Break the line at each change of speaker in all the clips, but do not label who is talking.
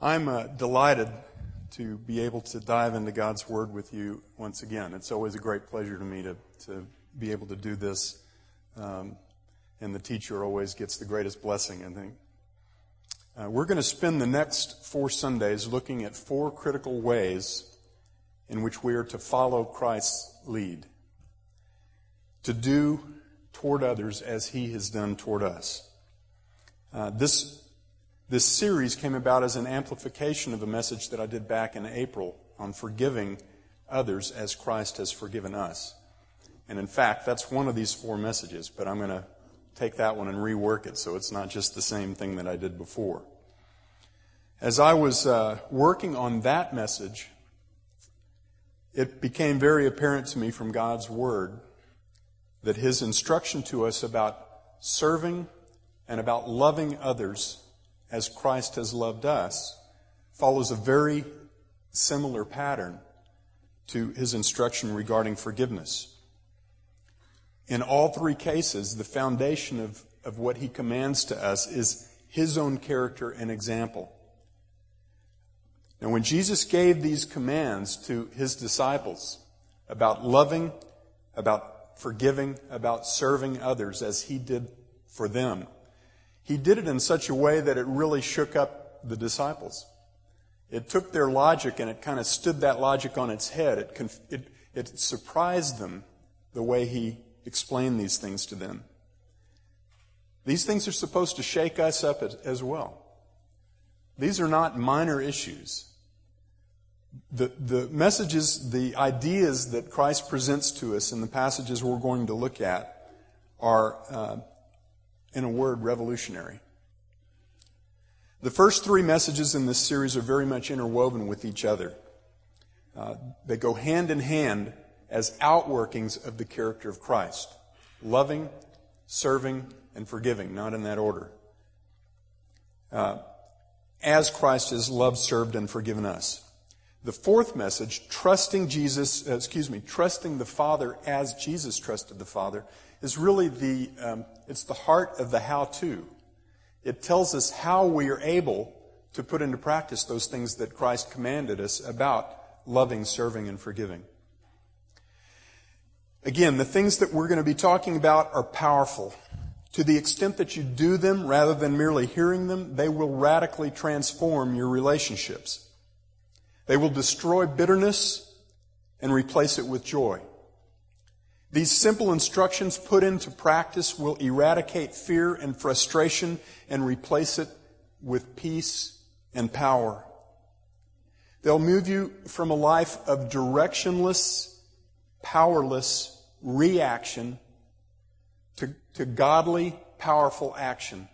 I'm uh, delighted to be able to dive into God's Word with you once again. It's always a great pleasure to me to, to be able to do this. Um, and the teacher always gets the greatest blessing, I think. Uh, we're going to spend the next four Sundays looking at four critical ways in which we are to follow Christ's lead. To do toward others as he has done toward us. Uh, this this series came about as an amplification of a message that I did back in April on forgiving others as Christ has forgiven us. And in fact, that's one of these four messages, but I'm going to take that one and rework it so it's not just the same thing that I did before. As I was uh, working on that message, it became very apparent to me from God's Word that His instruction to us about serving and about loving others as Christ has loved us, follows a very similar pattern to his instruction regarding forgiveness. In all three cases, the foundation of, of what he commands to us is his own character and example. Now, when Jesus gave these commands to his disciples about loving, about forgiving, about serving others as he did for them, he did it in such a way that it really shook up the disciples. It took their logic and it kind of stood that logic on its head. It, conf- it, it surprised them the way he explained these things to them. These things are supposed to shake us up as, well. These are not minor issues. The, the messages, the ideas that Christ presents to us in the passages we're going to look at are uh, in a word, revolutionary. The first three messages in this series are very much interwoven with each other. Uh, they go hand in hand as outworkings of the character of Christ loving, serving, and forgiving, not in that order. Uh, as Christ has loved, served, and forgiven us. The fourth message, trusting Jesus, uh, excuse me, trusting the Father as Jesus trusted the Father, is really the, um, it's the heart of the how to. It tells us how we are able to put into practice those things that Christ commanded us about loving, serving, and forgiving. Again, the things that we're going to be talking about are powerful. To the extent that you do them rather than merely hearing them, they will radically transform your relationships. They will destroy bitterness and replace it with joy. These simple instructions put into practice will eradicate fear and frustration and replace it with peace and power. They'll move you from a life of directionless, powerless reaction to, to godly, powerful action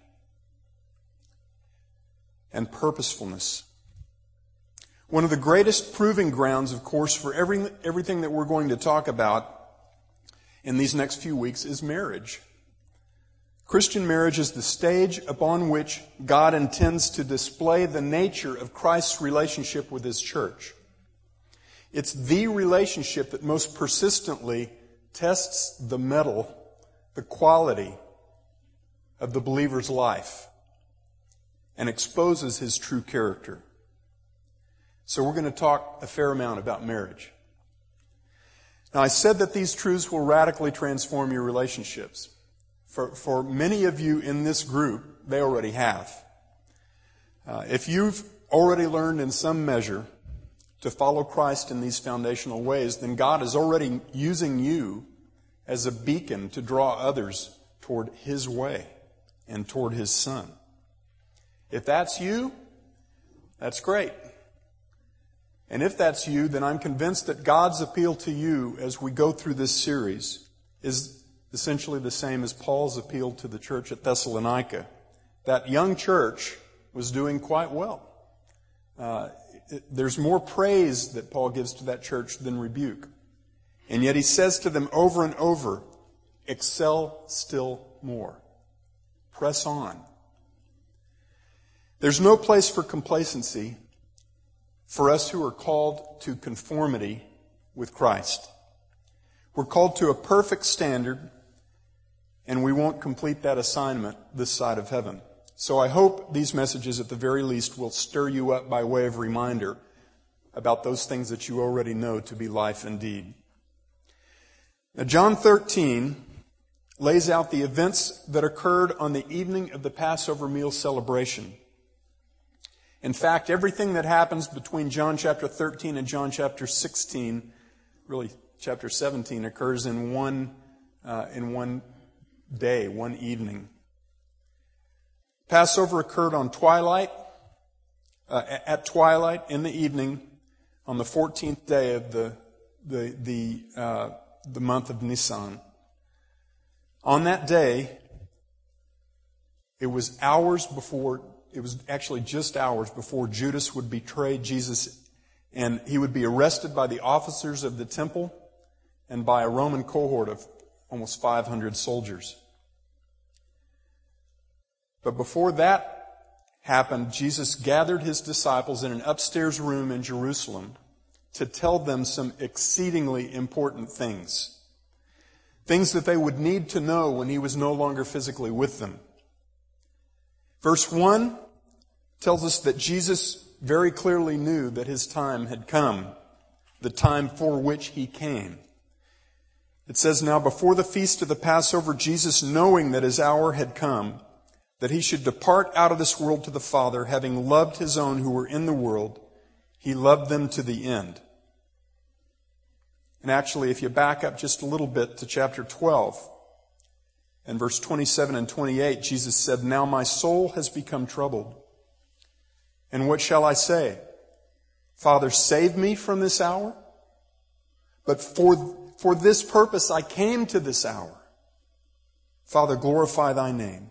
and purposefulness. One of the greatest proving grounds, of course, for every, everything that we're going to talk about in these next few weeks is marriage. Christian marriage is the stage upon which God intends to display the nature of Christ's relationship with His church. It's the relationship that most persistently tests the mettle, the quality of the believer's life and exposes his true character. So we're going to talk a fair amount about marriage. Now, I said that these truths will radically transform your relationships. For, for many of you in this group, they already have. Uh, if you've already learned in some measure to follow Christ in these foundational ways, then God is already using you as a beacon to draw others toward His way and toward His Son. If that's you, that's great. And if that's you, then I'm convinced that God's appeal to you as we go through this series is essentially the same as Paul's appeal to the church at Thessalonica. That young church was doing quite well. Uh, it, there's more praise that Paul gives to that church than rebuke. And yet he says to them over and over, excel still more. Press on. There's no place for complacency for us who are called to conformity with Christ. We're called to a perfect standard, and we won't complete that assignment this side of heaven. So I hope these messages, at the very least, will stir you up by way of reminder about those things that you already know to be life indeed. Now, John 13 lays out the events that occurred on the evening of the Passover meal celebration. In fact, everything that happens between John chapter 13 and John chapter 16, really chapter 17, occurs in one, uh, in one day, one evening. Passover occurred on twilight, uh, at twilight in the evening on the 14th day of the, the, the, uh, the month of Nisan. On that day, it was hours before, it was actually just hours before Judas would betray Jesus and he would be arrested by the officers of the temple and by a Roman cohort of almost 500 soldiers. But before that happened, Jesus gathered his disciples in an upstairs room in Jerusalem to tell them some exceedingly important things. Things that they would need to know when he was no longer physically with them. Verse 1 tells us that Jesus very clearly knew that his time had come, the time for which he came. It says, Now before the feast of the Passover, Jesus, knowing that his hour had come, that he should depart out of this world to the Father, having loved his own who were in the world, he loved them to the end. And actually, if you back up just a little bit to chapter 12 and verse 27 and 28, Jesus said, Now my soul has become troubled. And what shall I say? Father, save me from this hour? But for, for this purpose I came to this hour. Father, glorify thy name.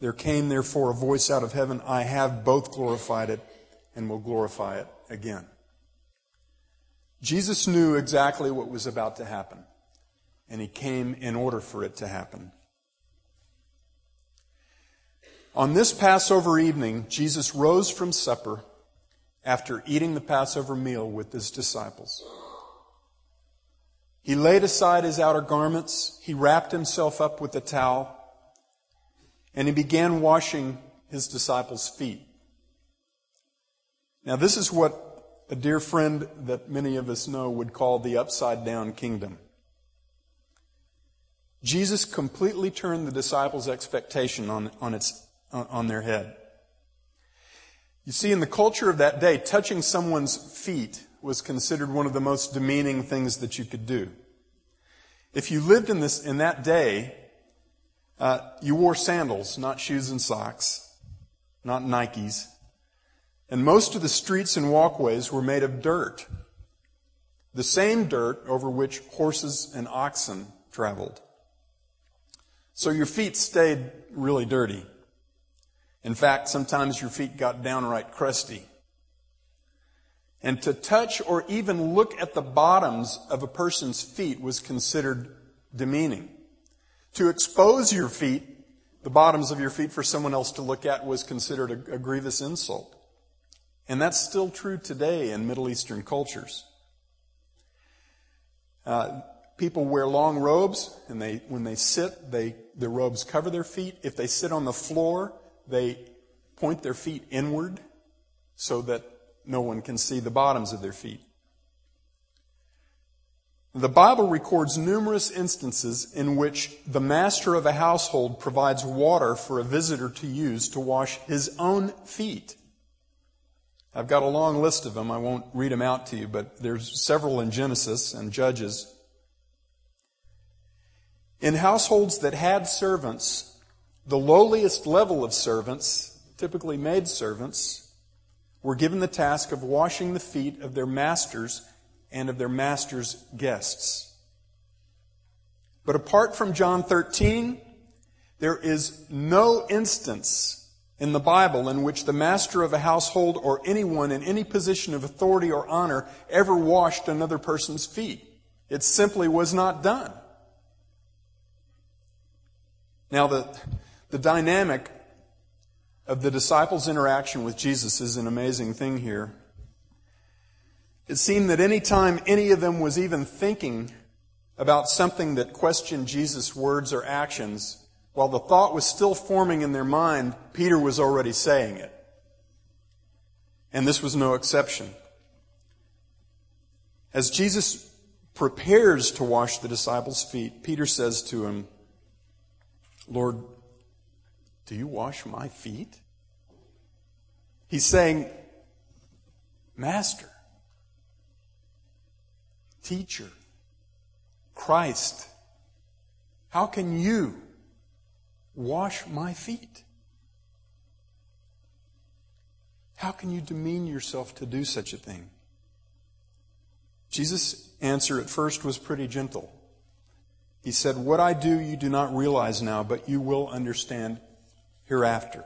There came therefore a voice out of heaven, I have both glorified it and will glorify it again. Jesus knew exactly what was about to happen, and he came in order for it to happen. On this Passover evening, Jesus rose from supper after eating the Passover meal with his disciples. He laid aside his outer garments, he wrapped himself up with a towel, and he began washing his disciples' feet. Now, this is what a dear friend that many of us know would call the upside down kingdom. Jesus completely turned the disciples' expectation on, on, its, on their head. You see, in the culture of that day, touching someone's feet was considered one of the most demeaning things that you could do. If you lived in this, in that day, uh, you wore sandals, not shoes and socks, not Nikes. And most of the streets and walkways were made of dirt. The same dirt over which horses and oxen traveled. So your feet stayed really dirty. In fact, sometimes your feet got downright crusty. And to touch or even look at the bottoms of a person's feet was considered demeaning. To expose your feet, the bottoms of your feet for someone else to look at was considered a, a grievous insult. And that's still true today in Middle Eastern cultures. Uh, people wear long robes, and they, when they sit, they, the robes cover their feet. If they sit on the floor, they point their feet inward so that no one can see the bottoms of their feet. The Bible records numerous instances in which the master of a household provides water for a visitor to use to wash his own feet. I've got a long list of them. I won't read them out to you, but there's several in Genesis and Judges. In households that had servants, the lowliest level of servants, typically maid servants, were given the task of washing the feet of their masters and of their master's guests. But apart from John 13, there is no instance in the Bible in which the master of a household or anyone in any position of authority or honor ever washed another person's feet. It simply was not done. Now, the, the dynamic of the disciples' interaction with Jesus is an amazing thing here. It seemed that any time any of them was even thinking about something that questioned Jesus' words or actions, while the thought was still forming in their mind, Peter was already saying it. And this was no exception. As Jesus prepares to wash the disciples' feet, Peter says to him, Lord, do you wash my feet? He's saying, Master, Teacher, Christ, how can you wash my feet? How can you demean yourself to do such a thing? Jesus' answer at first was pretty gentle. He said, What I do you do not realize now, but you will understand hereafter.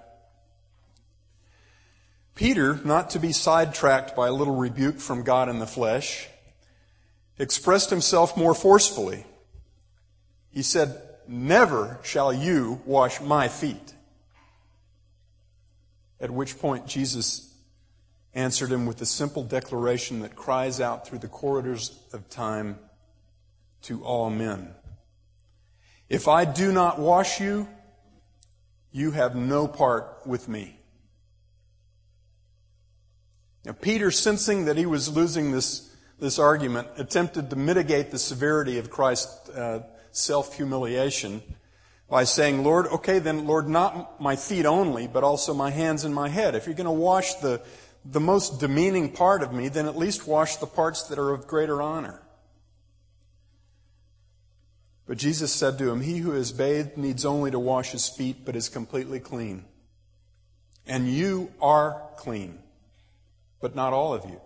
Peter, not to be sidetracked by a little rebuke from God in the flesh, expressed himself more forcefully. He said, Never shall you wash my feet. At which point Jesus answered him with a simple declaration that cries out through the corridors of time to all men. If I do not wash you, you have no part with me. Now, Peter, sensing that he was losing this, this argument, attempted to mitigate the severity of Christ's uh, self humiliation by saying, Lord, okay, then, Lord, not my feet only, but also my hands and my head. If you're going to wash the, the most demeaning part of me, then at least wash the parts that are of greater honor. But Jesus said to him, He who is bathed needs only to wash his feet, but is completely clean. And you are clean, but not all of you.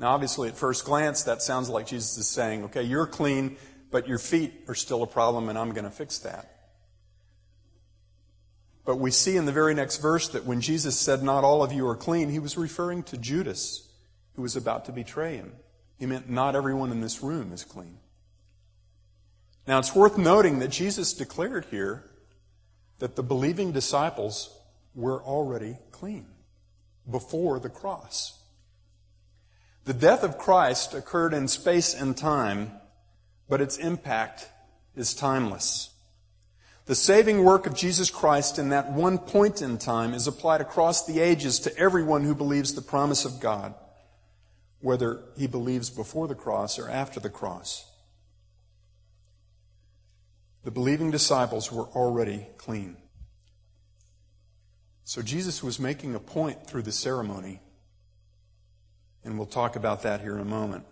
Now, obviously, at first glance, that sounds like Jesus is saying, okay, you're clean, but your feet are still a problem, and I'm going to fix that. But we see in the very next verse that when Jesus said, Not all of you are clean, he was referring to Judas, who was about to betray him. He meant, Not everyone in this room is clean. Now, it's worth noting that Jesus declared here that the believing disciples were already clean before the cross. The death of Christ occurred in space and time, but its impact is timeless. The saving work of Jesus Christ in that one point in time is applied across the ages to everyone who believes the promise of God, whether he believes before the cross or after the cross. The believing disciples were already clean. So Jesus was making a point through the ceremony. And we'll talk about that here in a moment.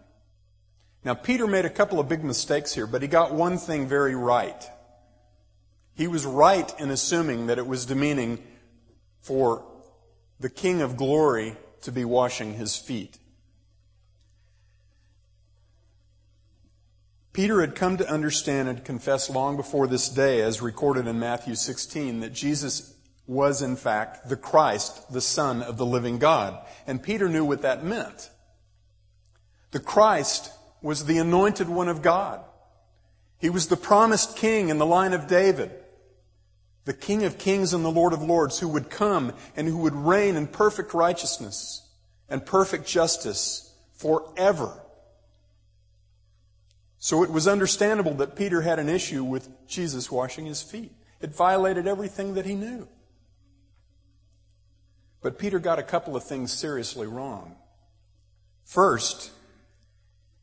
Now, Peter made a couple of big mistakes here, but he got one thing very right. He was right in assuming that it was demeaning for the King of glory to be washing his feet. Peter had come to understand and confess long before this day, as recorded in Matthew 16, that Jesus was in fact the Christ, the Son of the living God. And Peter knew what that meant. The Christ was the anointed one of God. He was the promised king in the line of David, the King of kings and the Lord of lords, who would come and who would reign in perfect righteousness and perfect justice forever. So it was understandable that Peter had an issue with Jesus washing his feet. It violated everything that he knew. But Peter got a couple of things seriously wrong. First,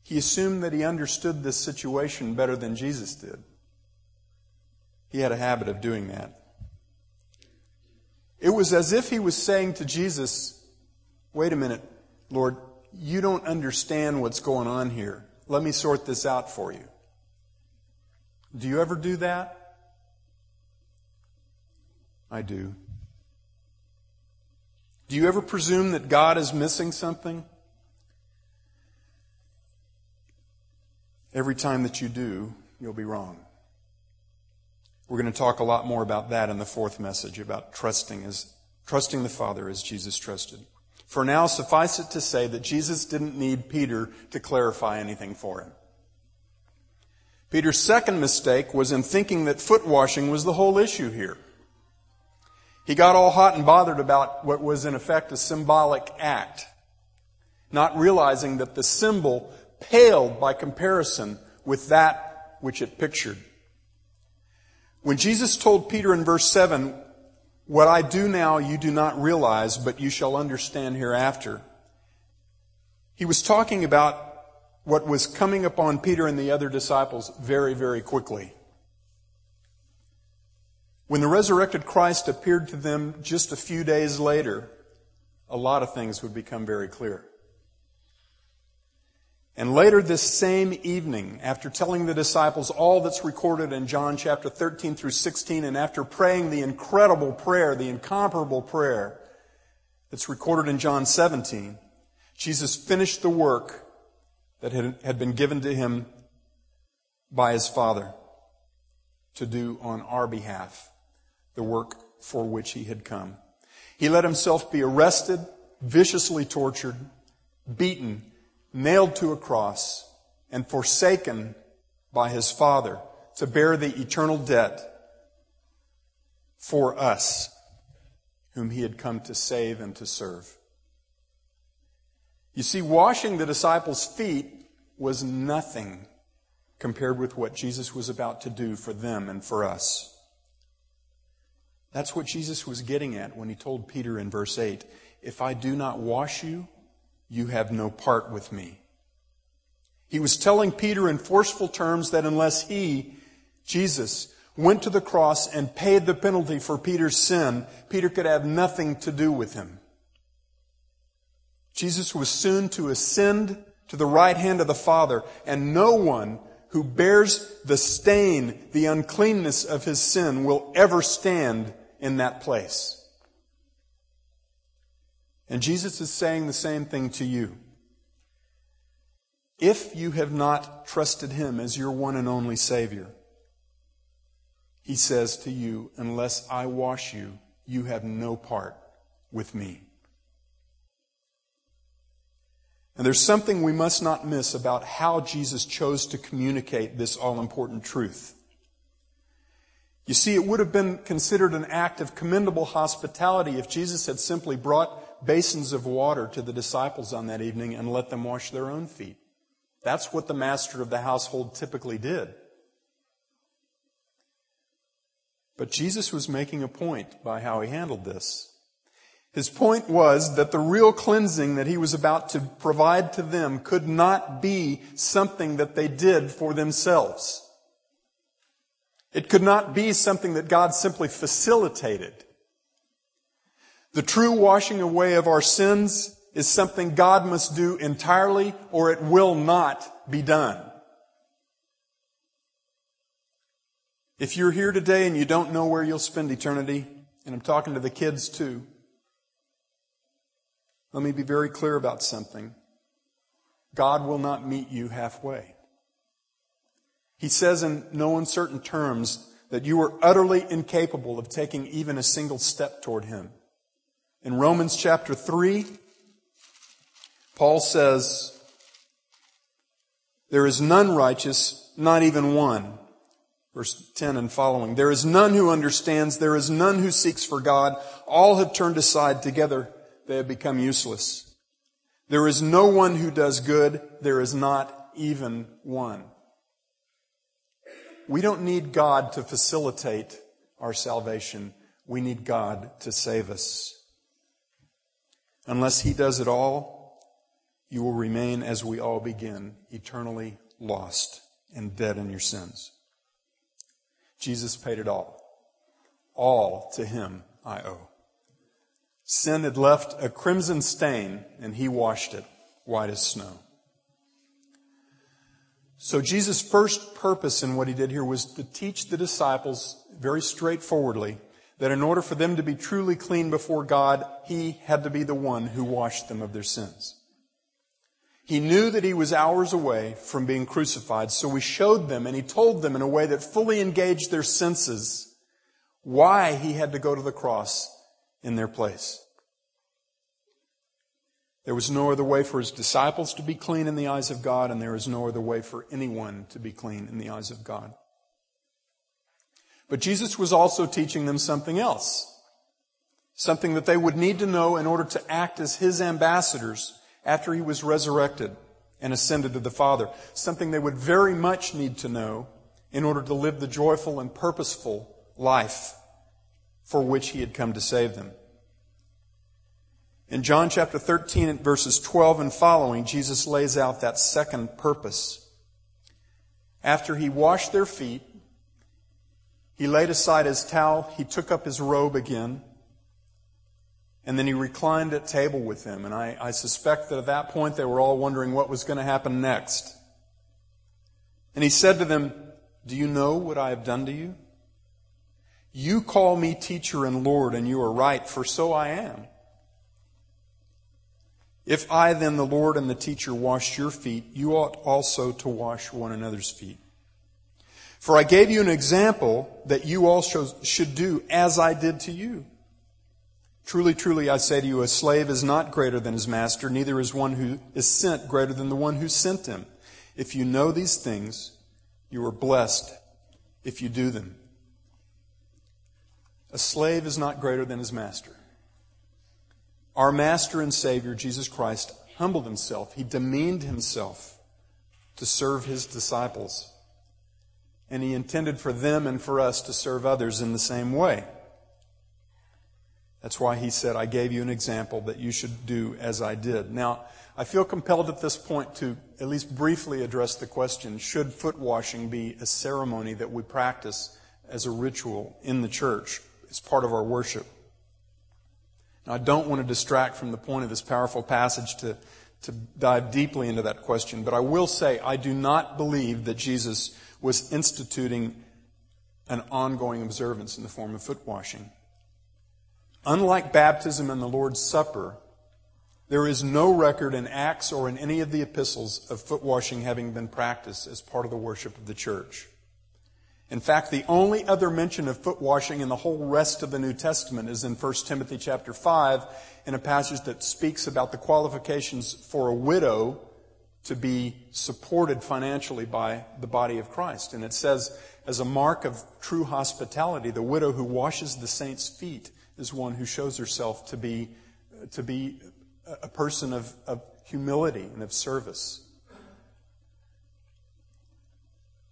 he assumed that he understood this situation better than Jesus did. He had a habit of doing that. It was as if he was saying to Jesus, Wait a minute, Lord, you don't understand what's going on here. Let me sort this out for you. Do you ever do that? I do. Do you ever presume that God is missing something? Every time that you do, you'll be wrong. We're going to talk a lot more about that in the fourth message about trusting as trusting the Father as Jesus trusted. For now, suffice it to say that Jesus didn't need Peter to clarify anything for him. Peter's second mistake was in thinking that foot washing was the whole issue here. He got all hot and bothered about what was in effect a symbolic act, not realizing that the symbol paled by comparison with that which it pictured. When Jesus told Peter in verse 7, What I do now you do not realize, but you shall understand hereafter, he was talking about what was coming upon Peter and the other disciples very, very quickly. When the resurrected Christ appeared to them just a few days later, a lot of things would become very clear. And later this same evening, after telling the disciples all that's recorded in John chapter 13 through 16, and after praying the incredible prayer, the incomparable prayer that's recorded in John 17, Jesus finished the work that had been given to him by his Father to do on our behalf, the work for which he had come. He let himself be arrested, viciously tortured, beaten, nailed to a cross, and forsaken by his Father to bear the eternal debt for us, whom he had come to save and to serve. You see, washing the disciples' feet was nothing compared with what Jesus was about to do for them and for us. That's what Jesus was getting at when he told Peter in verse 8, If I do not wash you, you have no part with me. He was telling Peter in forceful terms that unless he, Jesus, went to the cross and paid the penalty for Peter's sin, Peter could have nothing to do with him. Jesus was soon to ascend to the right hand of the Father, and no one who bears the stain, the uncleanness of his sin will ever stand in that place. And Jesus is saying the same thing to you. If you have not trusted Him as your one and only Savior, He says to you, unless I wash you, you have no part with me. And there's something we must not miss about how Jesus chose to communicate this all important truth. You see, it would have been considered an act of commendable hospitality if Jesus had simply brought basins of water to the disciples on that evening and let them wash their own feet. That's what the master of the household typically did. But Jesus was making a point by how he handled this. His point was that the real cleansing that he was about to provide to them could not be something that they did for themselves. It could not be something that God simply facilitated. The true washing away of our sins is something God must do entirely or it will not be done. If you're here today and you don't know where you'll spend eternity, and I'm talking to the kids too, let me be very clear about something. God will not meet you halfway. He says in no uncertain terms that you are utterly incapable of taking even a single step toward Him. In Romans chapter 3, Paul says, There is none righteous, not even one. Verse 10 and following. There is none who understands. There is none who seeks for God. All have turned aside together. They have become useless. There is no one who does good. There is not even one. We don't need God to facilitate our salvation. We need God to save us. Unless He does it all, you will remain as we all begin, eternally lost and dead in your sins. Jesus paid it all. All to him I owe. Sin had left a crimson stain and he washed it white as snow. So Jesus' first purpose in what he did here was to teach the disciples very straightforwardly that in order for them to be truly clean before God, he had to be the one who washed them of their sins. He knew that he was hours away from being crucified, so he showed them and he told them in a way that fully engaged their senses why he had to go to the cross in their place. There was no other way for his disciples to be clean in the eyes of God, and there is no other way for anyone to be clean in the eyes of God. But Jesus was also teaching them something else. Something that they would need to know in order to act as his ambassadors after he was resurrected and ascended to the Father. Something they would very much need to know in order to live the joyful and purposeful life for which he had come to save them. In John chapter 13 verses 12 and following, Jesus lays out that second purpose. After he washed their feet, he laid aside his towel, he took up his robe again, and then he reclined at table with them. And I, I suspect that at that point they were all wondering what was going to happen next. And he said to them, Do you know what I have done to you? You call me teacher and Lord, and you are right, for so I am. If I then, the Lord and the teacher, washed your feet, you ought also to wash one another's feet. For I gave you an example that you also should do as I did to you. Truly, truly, I say to you, a slave is not greater than his master, neither is one who is sent greater than the one who sent him. If you know these things, you are blessed if you do them. A slave is not greater than his master. Our master and Savior, Jesus Christ, humbled himself. He demeaned himself to serve his disciples. And he intended for them and for us to serve others in the same way. That's why he said, I gave you an example that you should do as I did. Now, I feel compelled at this point to at least briefly address the question should foot washing be a ceremony that we practice as a ritual in the church? as part of our worship. Now, I don't want to distract from the point of this powerful passage to, to dive deeply into that question, but I will say I do not believe that Jesus was instituting an ongoing observance in the form of foot washing. Unlike baptism and the Lord's Supper, there is no record in Acts or in any of the epistles of foot washing having been practiced as part of the worship of the church. In fact, the only other mention of foot washing in the whole rest of the New Testament is in 1 Timothy chapter 5 in a passage that speaks about the qualifications for a widow to be supported financially by the body of Christ. And it says, as a mark of true hospitality, the widow who washes the saints' feet is one who shows herself to be, to be a person of, of humility and of service.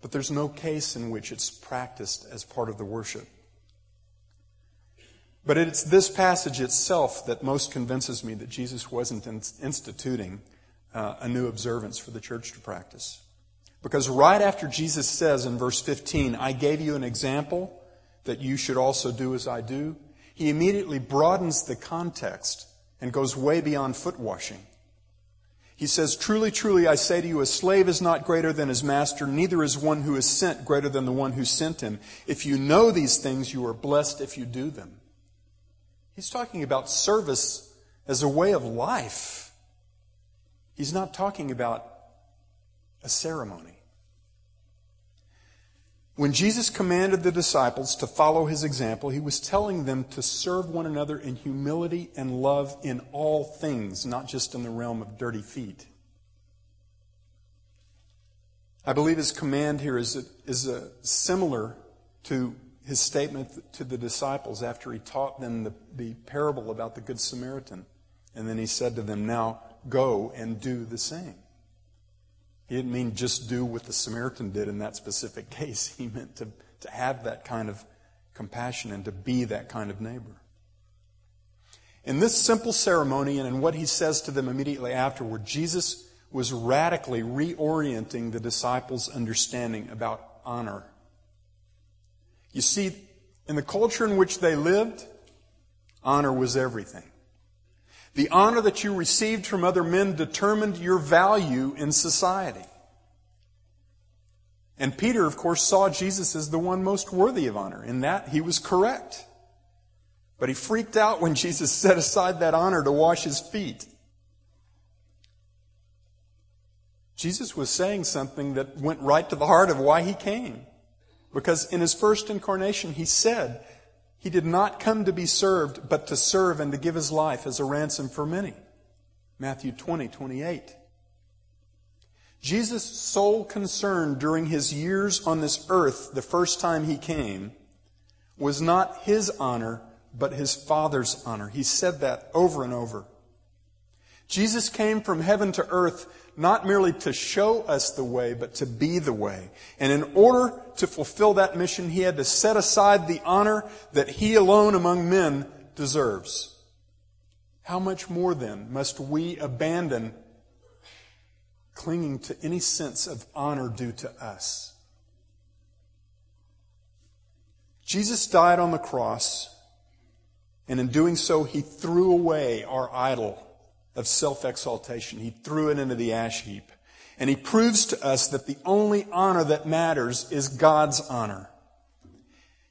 But there's no case in which it's practiced as part of the worship. But it's this passage itself that most convinces me that Jesus wasn't instituting uh, a new observance for the church to practice. Because right after Jesus says in verse 15, I gave you an example that you should also do as I do, he immediately broadens the context and goes way beyond foot washing. He says, Truly, truly, I say to you, a slave is not greater than his master, neither is one who is sent greater than the one who sent him. If you know these things, you are blessed if you do them. He's talking about service as a way of life. He's not talking about a ceremony. When Jesus commanded the disciples to follow his example, he was telling them to serve one another in humility and love in all things, not just in the realm of dirty feet. I believe his command here is, a, is a, similar to his statement to the disciples after he taught them the, the parable about the Good Samaritan. And then he said to them, Now go and do the same. He didn't mean just do what the Samaritan did in that specific case. He meant to, to have that kind of compassion and to be that kind of neighbor. In this simple ceremony and in what he says to them immediately afterward, Jesus was radically reorienting the disciples' understanding about honor. You see, in the culture in which they lived, honor was everything. The honor that you received from other men determined your value in society. And Peter, of course, saw Jesus as the one most worthy of honor. In that, he was correct. But he freaked out when Jesus set aside that honor to wash his feet. Jesus was saying something that went right to the heart of why he came. Because in his first incarnation, he said, he did not come to be served, but to serve and to give his life as a ransom for many. Matthew 20, 28. Jesus' sole concern during his years on this earth, the first time he came, was not his honor, but his Father's honor. He said that over and over. Jesus came from heaven to earth not merely to show us the way, but to be the way. And in order to fulfill that mission, he had to set aside the honor that he alone among men deserves. How much more then must we abandon clinging to any sense of honor due to us? Jesus died on the cross, and in doing so, he threw away our idol of self-exaltation. He threw it into the ash heap. And he proves to us that the only honor that matters is God's honor.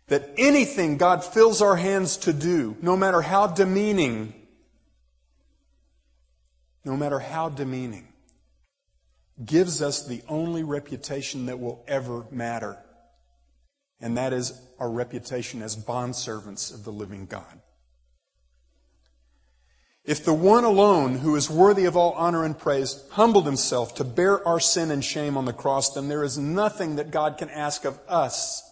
That anything God fills our hands to do, no matter how demeaning, no matter how demeaning, gives us the only reputation that will ever matter. And that is our reputation as bondservants of the living God. If the one alone who is worthy of all honor and praise humbled himself to bear our sin and shame on the cross, then there is nothing that God can ask of us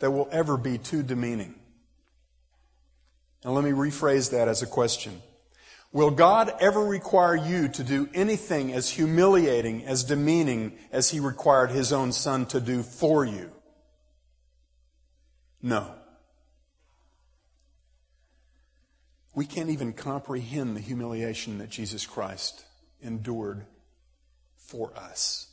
that will ever be too demeaning. Now let me rephrase that as a question. Will God ever require you to do anything as humiliating, as demeaning as He required His own Son to do for you? No. We can't even comprehend the humiliation that Jesus Christ endured for us.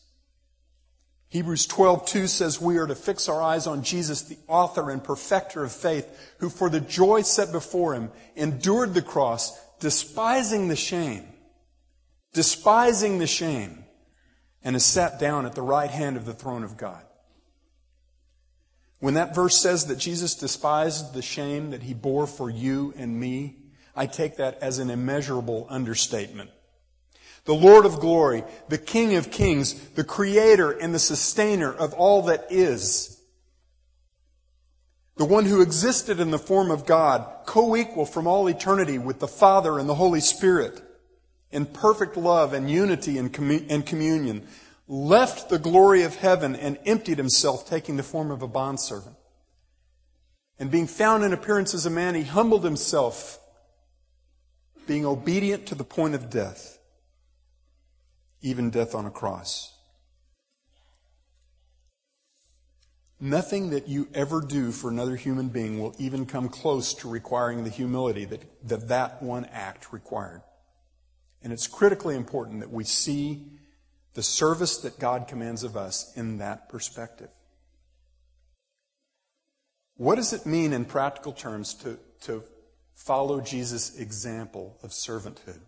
Hebrews 12:2 says we are to fix our eyes on Jesus, the author and perfecter of faith, who for the joy set before him endured the cross, despising the shame, despising the shame, and is sat down at the right hand of the throne of God. When that verse says that Jesus despised the shame that he bore for you and me, I take that as an immeasurable understatement. The Lord of glory, the King of kings, the creator and the sustainer of all that is. The one who existed in the form of God, co-equal from all eternity with the Father and the Holy Spirit, in perfect love and unity and, communion, left the glory of heaven and emptied himself, taking the form of a bondservant. And being found in appearance as a man, he humbled himself being obedient to the point of death, even death on a cross. Nothing that you ever do for another human being will even come close to requiring the humility that that, that one act required. And it's critically important that we see the service that God commands of us in that perspective. What does it mean in practical terms to, to follow Jesus' example of servanthood.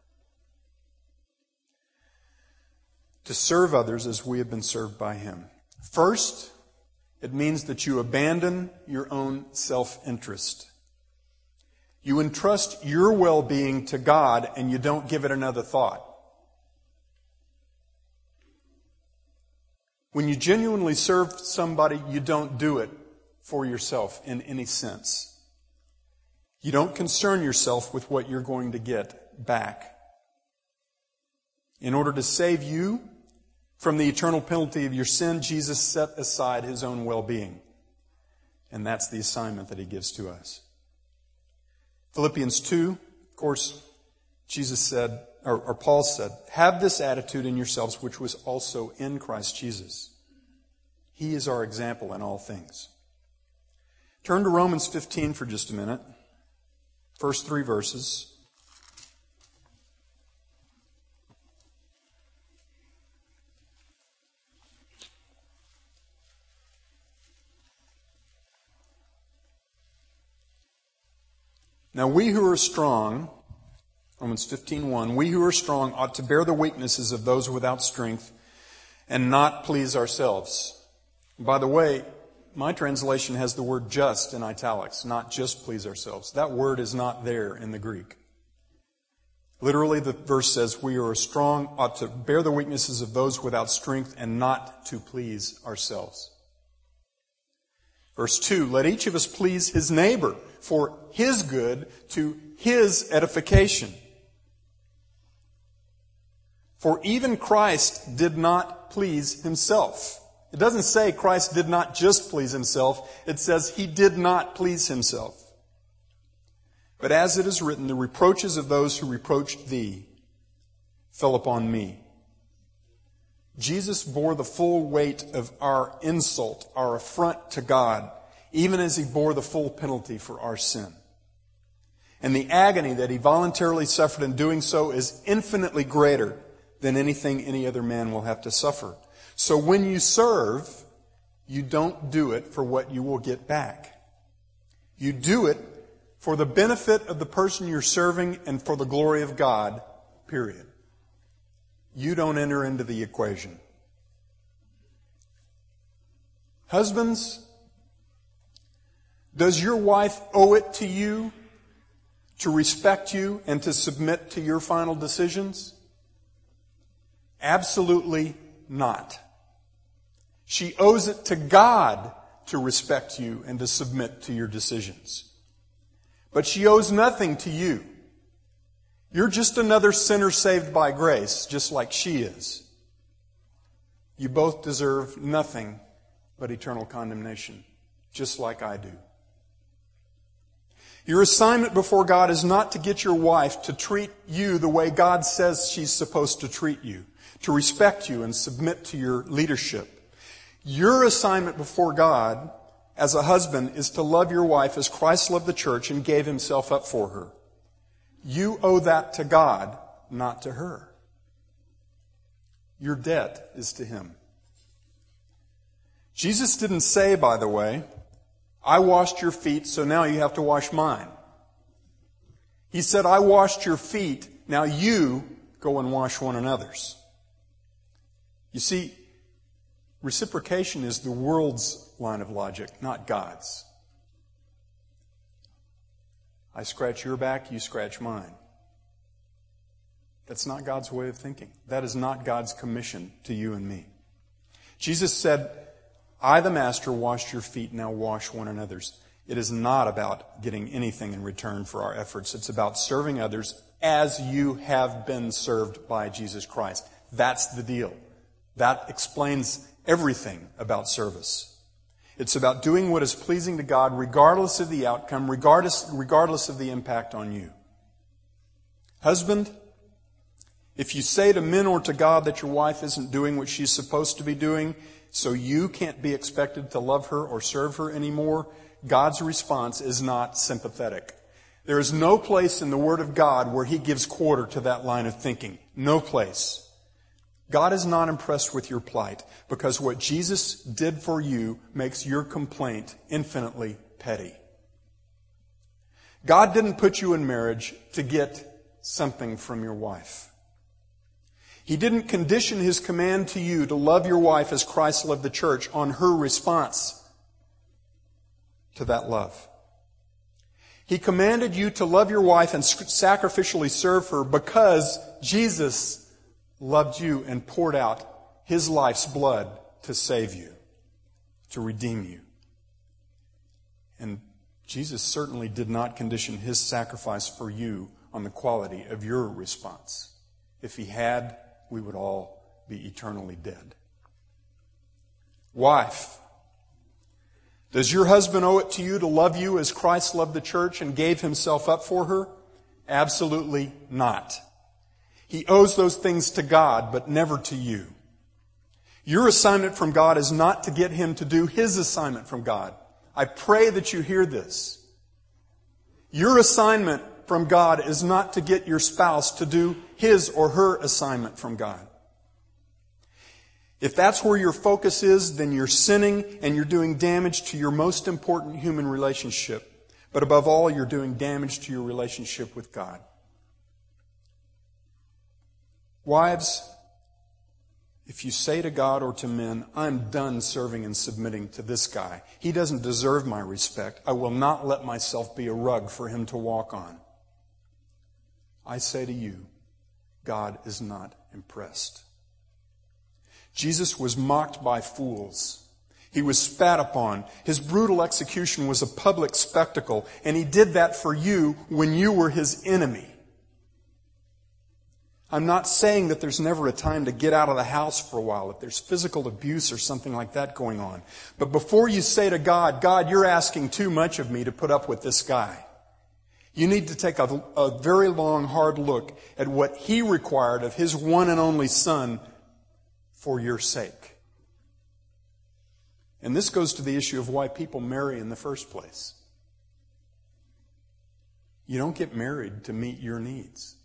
To serve others as we have been served by Him. First, it means that you abandon your own self-interest. You entrust your well-being to God and you don't give it another thought. When you genuinely serve somebody, you don't do it for yourself in any sense. You don't concern yourself with what you're going to get back. In order to save you from the eternal penalty of your sin, Jesus set aside his own well-being. And that's the assignment that he gives to us. Philippians 2, of course, Jesus said, or, or Paul said, have this attitude in yourselves which was also in Christ Jesus. He is our example in all things. Turn to Romans 15 for just a minute. First three verses. Now we who are strong, Romans 15:1, we who are strong ought to bear the weaknesses of those without strength and not please ourselves. By the way, my translation has the word just in italics, not just please ourselves. That word is not there in the Greek. Literally, the verse says, We are strong, ought to bear the weaknesses of those without strength and not to please ourselves. Verse 2 Let each of us please his neighbor for his good to his edification. For even Christ did not please himself. It doesn't say Christ did not just please himself. It says he did not please himself. But as it is written, the reproaches of those who reproached thee fell upon me. Jesus bore the full weight of our insult, our affront to God, even as he bore the full penalty for our sin. And the agony that he voluntarily suffered in doing so is infinitely greater than anything any other man will have to suffer. So when you serve, you don't do it for what you will get back. You do it for the benefit of the person you're serving and for the glory of God, period you don't enter into the equation. Husbands, does your wife owe it to you to respect you and to submit to your final decisions? Absolutely not. She owes it to God to respect you and to submit to your decisions. But she owes nothing to you. You're just another sinner saved by grace, just like she is. You both deserve nothing but eternal condemnation, just like I do. Your assignment before God is not to get your wife to treat you the way God says she's supposed to treat you, to respect you and submit to your leadership. Your assignment before God as a husband is to love your wife as Christ loved the church and gave himself up for her. You owe that to God, not to her. Your debt is to Him. Jesus didn't say, by the way, I washed your feet, so now you have to wash mine. He said, I washed your feet, now you go and wash one another's. You see, reciprocation is the world's line of logic, not God's. I scratch your back, you scratch mine. That's not God's way of thinking. That is not God's commission to you and me. Jesus said, I, the Master, washed your feet, now wash one another's. It is not about getting anything in return for our efforts. It's about serving others as you have been served by Jesus Christ. That's the deal. That explains everything about service. It's about doing what is pleasing to God regardless of the outcome, regardless, regardless of the impact on you. Husband, if you say to men or to God that your wife isn't doing what she's supposed to be doing, so you can't be expected to love her or serve her anymore, God's response is not sympathetic. There is no place in the Word of God where He gives quarter to that line of thinking. No place. God is not impressed with your plight because what Jesus did for you makes your complaint infinitely petty. God didn't put you in marriage to get something from your wife. He didn't condition his command to you to love your wife as Christ loved the church on her response to that love. He commanded you to love your wife and sacrificially serve her because Jesus loved you and poured out his life's blood to save you, to redeem you. And Jesus certainly did not condition his sacrifice for you on the quality of your response. If he had, we would all be eternally dead. Wife, does your husband owe it to you to love you as Christ loved the church and gave himself up for her? Absolutely not. He owes those things to God, but never to you. Your assignment from God is not to get him to do his assignment from God. I pray that you hear this. Your assignment from God is not to get your spouse to do his or her assignment from God. If that's where your focus is, then you're sinning and you're doing damage to your most important human relationship. But above all, you're doing damage to your relationship with God. Wives, if you say to God or to men, I'm done serving and submitting to this guy, he doesn't deserve my respect, I will not let myself be a rug for him to walk on. I say to you, God is not impressed. Jesus was mocked by fools. He was spat upon. His brutal execution was a public spectacle, and he did that for you when you were his enemy. I'm not saying that there's never a time to get out of the house for a while if there's physical abuse or something like that going on. But before you say to God, God, you're asking too much of me to put up with this guy. You need to take a, a, very long, hard look at what He required of His one and only Son for your sake. And this goes to the issue of why people marry in the first place. You don't get married to meet your needs.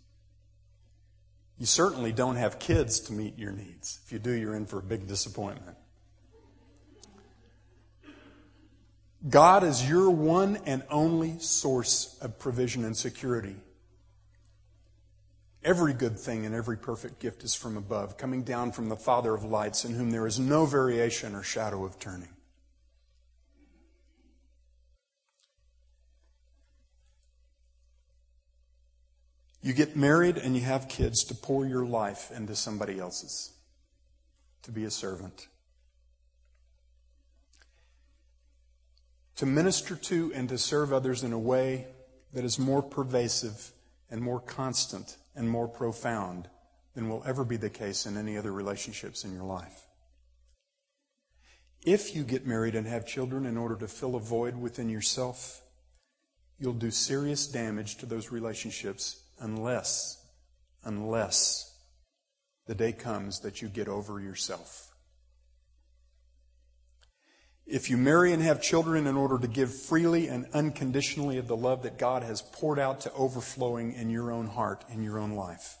You certainly don't have kids to meet your needs. If you do, you're in for a big disappointment. God is your one and only source of provision and security. Every good thing and every perfect gift is from above, coming down from the Father of lights, in whom there is no variation or shadow of turning. You get married and you have kids to pour your life into somebody else's, to be a servant. To minister to and to serve others in a way that is more pervasive and more constant and more profound than will ever be the case in any other relationships in your life. If you get married and have children in order to fill a void within yourself, you'll do serious damage to those relationships unless, unless the day comes that you get over yourself. If you marry and have children in order to give freely and unconditionally of the love that God has poured out to overflowing in your own heart, in your own life,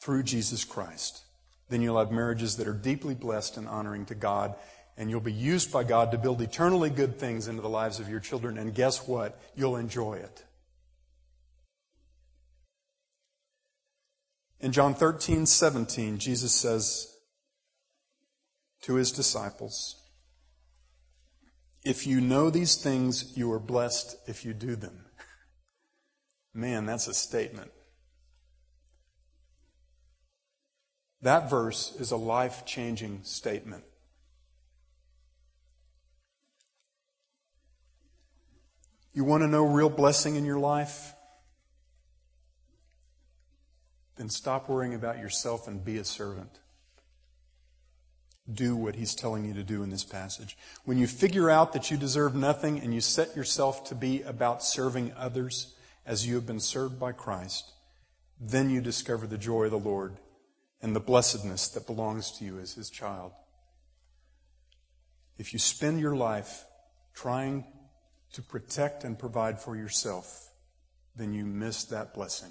through Jesus Christ, then you'll have marriages that are deeply blessed and honoring to God, and you'll be used by God to build eternally good things into the lives of your children, and guess what? You'll enjoy it. In John 13, 17, Jesus says to his disciples, If you know these things, you are blessed if you do them. Man, that's a statement. That verse is a life changing statement. You want to know real blessing in your life? Then stop worrying about yourself and be a servant. Do what he's telling you to do in this passage. When you figure out that you deserve nothing and you set yourself to be about serving others as you have been served by Christ, then you discover the joy of the Lord and the blessedness that belongs to you as his child. If you spend your life trying to protect and provide for yourself, then you miss that blessing.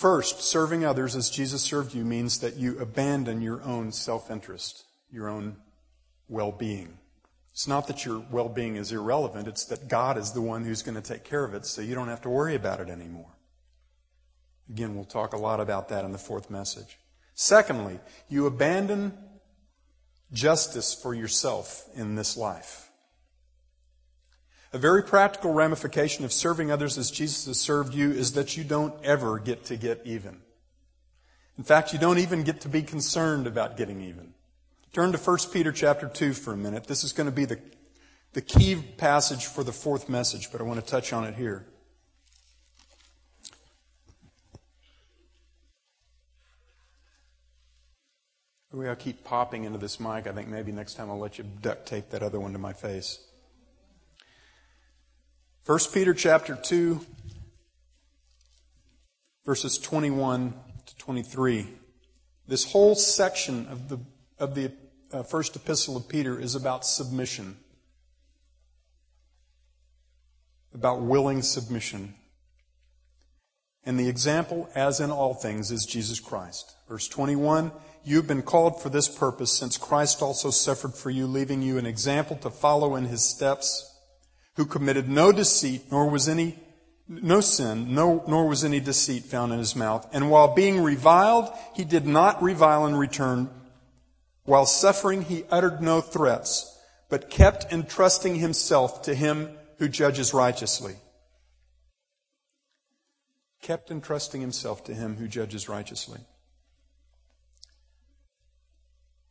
First, serving others as Jesus served you means that you abandon your own self interest, your own well being. It's not that your well being is irrelevant, it's that God is the one who's going to take care of it so you don't have to worry about it anymore. Again, we'll talk a lot about that in the fourth message. Secondly, you abandon justice for yourself in this life. A very practical ramification of serving others as Jesus has served you is that you don't ever get to get even. In fact, you don't even get to be concerned about getting even. Turn to 1 Peter chapter 2 for a minute. This is going to be the, the key passage for the fourth message, but I want to touch on it here. The way I keep popping into this mic, I think maybe next time I'll let you duct tape that other one to my face. 1 Peter chapter 2, verses 21 to 23. This whole section of the, of the uh, first epistle of Peter is about submission, about willing submission. And the example, as in all things, is Jesus Christ. Verse 21, you've been called for this purpose since Christ also suffered for you, leaving you an example to follow in his steps who committed no deceit, nor was any, no sin, no, nor was any deceit found in his mouth. And while being reviled, he did not revile in return. While suffering, he uttered no threats, but kept entrusting himself to him who judges righteously. Kept entrusting himself to him who judges righteously.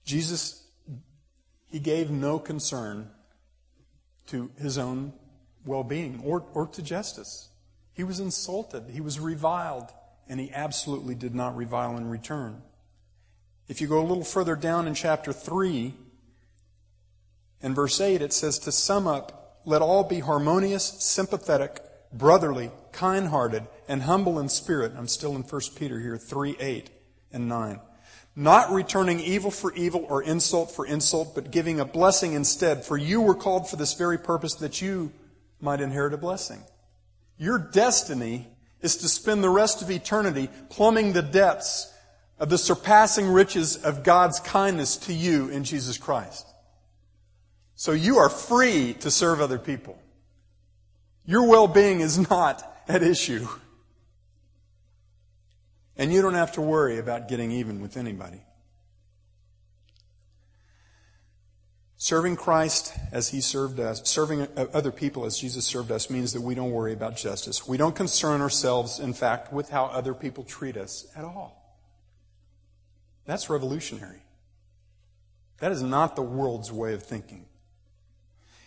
Jesus, he gave no concern to his own well being or, or to justice. He was insulted, he was reviled, and he absolutely did not revile in return. If you go a little further down in chapter 3, In verse 8, it says, To sum up, let all be harmonious, sympathetic, brotherly, kind hearted, and humble in spirit. I'm still in 1 Peter here, 3 8 and 9. Not returning evil for evil or insult for insult, but giving a blessing instead. For you were called for this very purpose that you might inherit a blessing. Your destiny is to spend the rest of eternity plumbing the depths of the surpassing riches of God's kindness to you in Jesus Christ. So you are free to serve other people. Your well-being is not at issue. And you don't have to worry about getting even with anybody. Serving Christ as He served us, serving uh, other people as Jesus served us means that we don't worry about justice. We don't concern ourselves, in fact, with how other people treat us at all. That's revolutionary. That is not the world's way of thinking.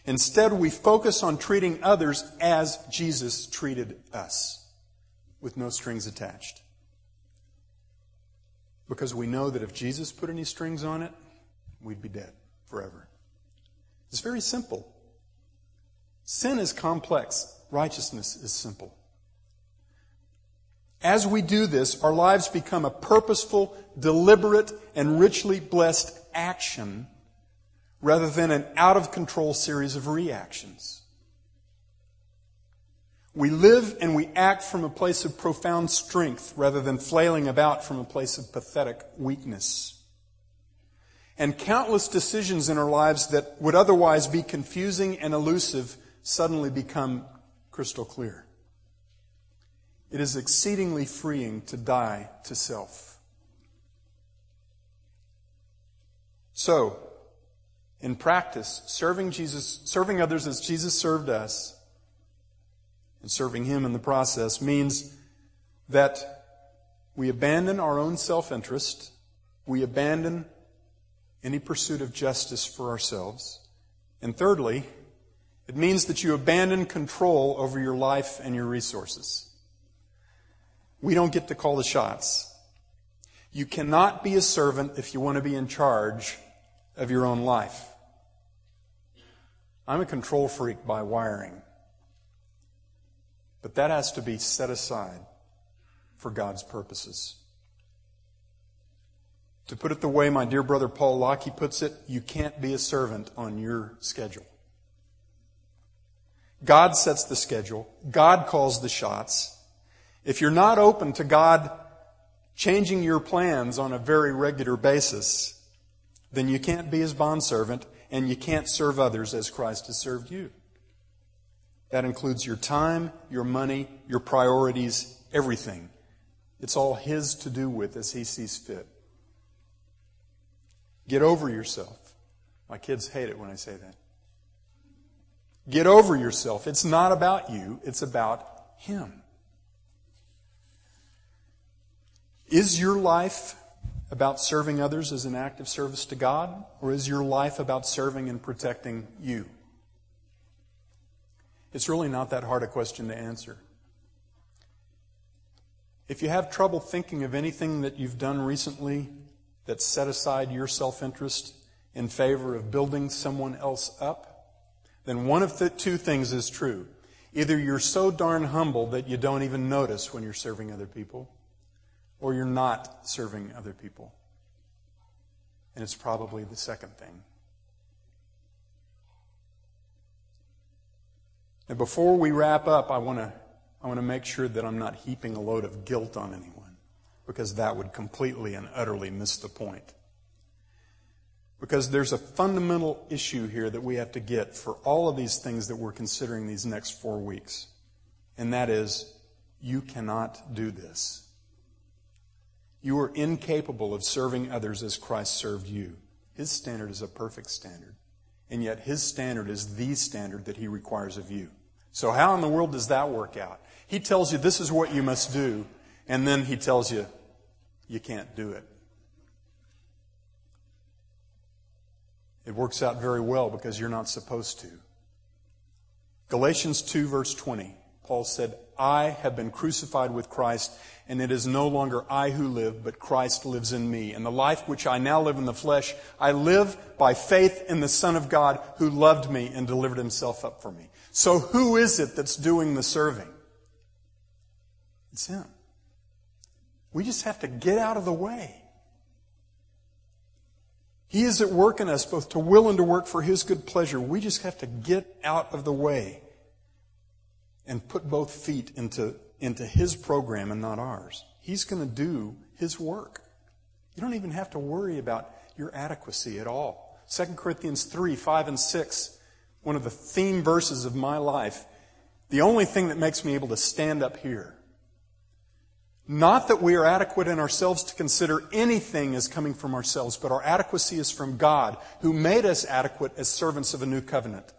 Instead, we focus on treating others as Jesus treated us, with no strings attached. Because we know that if Jesus put any strings on it, we'd be dead forever. It's very simple. Sin is complex, righteousness is simple. As we do this, our lives become a purposeful, deliberate, and richly blessed action rather than an out of control series of reactions. We live and we act from a place of profound strength rather than flailing about from a place of pathetic weakness and countless decisions in our lives that would otherwise be confusing and elusive suddenly become crystal clear. It is exceedingly freeing to die to self. So, in practice, serving Jesus, serving others as Jesus served us, and serving Him in the process means that we abandon our own self-interest, we abandon any pursuit of justice for ourselves. And thirdly, it means that you abandon control over your life and your resources. We don't get to call the shots. You cannot be a servant if you want to be in charge of your own life. I'm a control freak by wiring. But that has to be set aside for God's purposes. To put it the way my dear brother Paul Lockie puts it, you can't be a servant on your schedule. God sets the schedule. God calls the shots. If you're not open to God changing your plans on a very regular basis, then you can't be his bondservant and you can't serve others as Christ has served you. That includes your time, your money, your priorities, everything. It's all his to do with as he sees fit. Get over yourself. My kids hate it when I say that. Get over yourself. It's not about you, it's about Him. Is your life about serving others as an act of service to God, or is your life about serving and protecting you? It's really not that hard a question to answer. If you have trouble thinking of anything that you've done recently that set aside your self interest in favor of building someone else up, then one of the two things is true. Either you're so darn humble that you don't even notice when you're serving other people, or you're not serving other people. And it's probably the second thing. Now, before we wrap up, I want to I want to make sure that I'm not heaping a load of guilt on anyone because that would completely and utterly miss the point. Because there's a fundamental issue here that we have to get for all of these things that we're considering these next four weeks. And that is, you cannot do this. You are incapable of serving others as Christ served you. His standard is a perfect standard. And yet his standard is the standard that he requires of you. So how in the world does that work out? He tells you this is what you must do, and then he tells you you can't do it. It works out very well because you're not supposed to. Galatians 2, verse 20, Paul said, I have been crucified with Christ, and it is no longer I who live, but Christ lives in me. And the life which I now live in the flesh, I live by faith in the Son of God who loved me and delivered himself up for me. So who is it that's doing the serving? It's Him. We just have to get out of the way. He is at work in us both to will and to work for His good pleasure. We just have to get out of the way and put both feet into, into His program and not ours. He's going to do His work. You don't even have to worry about your adequacy at all. 2 Corinthians 3, 5, and 6, one of the theme verses of my life. The only thing that makes me able to stand up here not that we are adequate in ourselves to consider anything as coming from ourselves, but our adequacy is from God, who made us adequate as servants of a new covenant.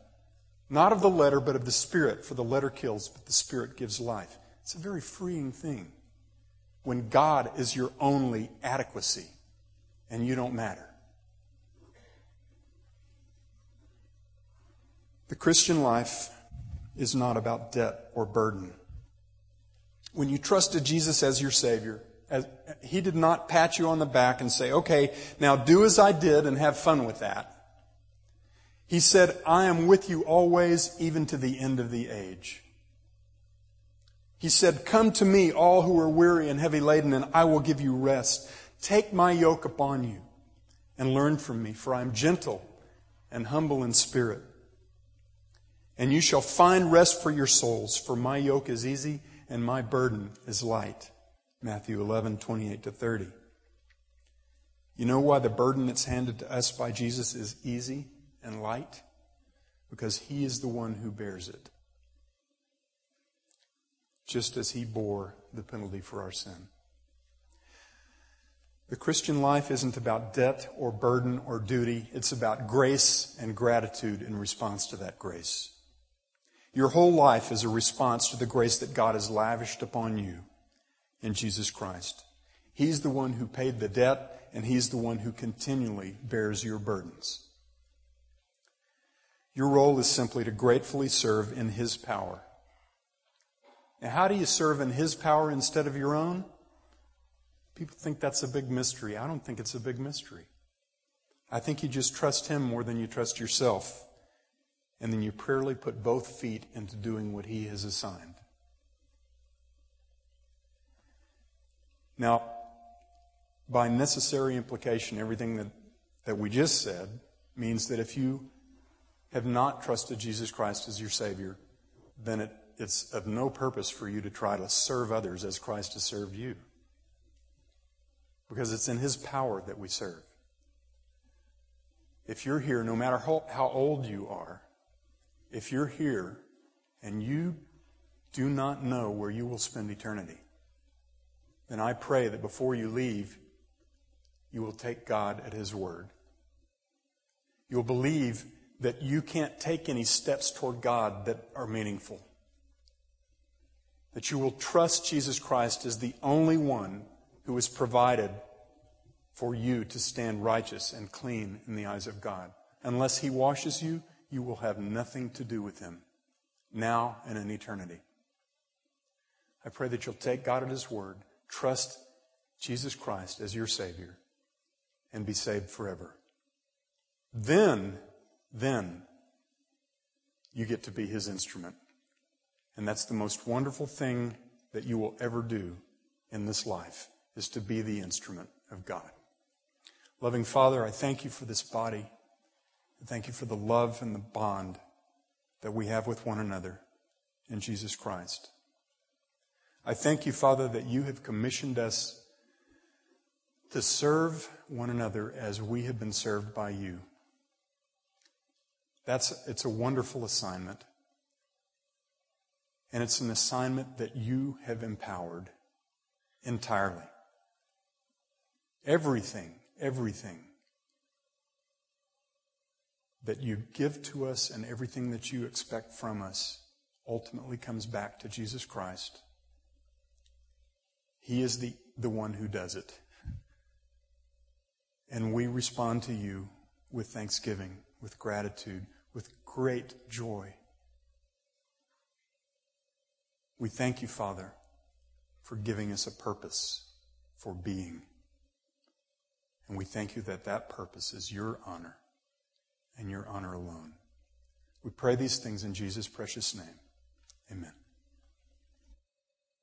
Not of the letter, but of the Spirit, for the letter kills, but the Spirit gives life. It's a very freeing thing when God is your only adequacy and you don't matter. The Christian life is not about debt or burden when you trusted Jesus as your Savior, as, He did not pat you on the back and say, okay, now do as I did and have fun with that. He said, I am with you always, even to the end of the age. He said, Come to me, all who are weary and heavy laden, and I will give you rest. Take my yoke upon you and learn from me, for I am gentle and humble in spirit. And you shall find rest for your souls, for my yoke is easy and my burden is light. Matthew 11, 28 to 30. You know why the burden that's handed to us by Jesus is easy and light? Because he is the one who bears it. Just as he bore the penalty for our sin. The Christian life isn't about debt or burden or duty. It's about grace and gratitude in response to that grace. Your whole life is a response to the grace that God has lavished upon you in Jesus Christ. He's the one who paid the debt, and He's the one who continually bears your burdens. Your role is simply to gratefully serve in His power. Now, how do you serve in His power instead of your own? People think that's a big mystery. I don't think it's a big mystery. I think you just trust Him more than you trust yourself and then you prayerly put both feet into doing what He has assigned. Now, by necessary implication, everything that, that we just said means that if you have not trusted Jesus Christ as your Savior, then it, it's of no purpose for you to try to serve others as Christ has served you. Because it's in His power that we serve. If you're here, no matter how, how old you are, if you're here and you do not know where you will spend eternity, then I pray that before you leave, you will take God at His word. You'll believe that you can't take any steps toward God that are meaningful. That you will trust Jesus Christ as the only one who has provided for you to stand righteous and clean in the eyes of God. Unless He washes you, you will have nothing to do with him now and in eternity. I pray that you'll take God at his word, trust Jesus Christ as your Savior, and be saved forever. Then, then, you get to be his instrument. And that's the most wonderful thing that you will ever do in this life, is to be the instrument of God. Loving Father, I thank you for this body. Thank you for the love and the bond that we have with one another in Jesus Christ. I thank you, Father, that you have commissioned us to serve one another as we have been served by you. That's, it's a wonderful assignment. And it's an assignment that you have empowered entirely. Everything, everything that you give to us and everything that you expect from us ultimately comes back to Jesus Christ. He is the, the one who does it. And we respond to you with thanksgiving, with gratitude, with great joy. We thank you, Father, for giving us a purpose for being. And we thank you that that purpose is your honor and your honor alone. We pray these things in Jesus' precious name. Amen.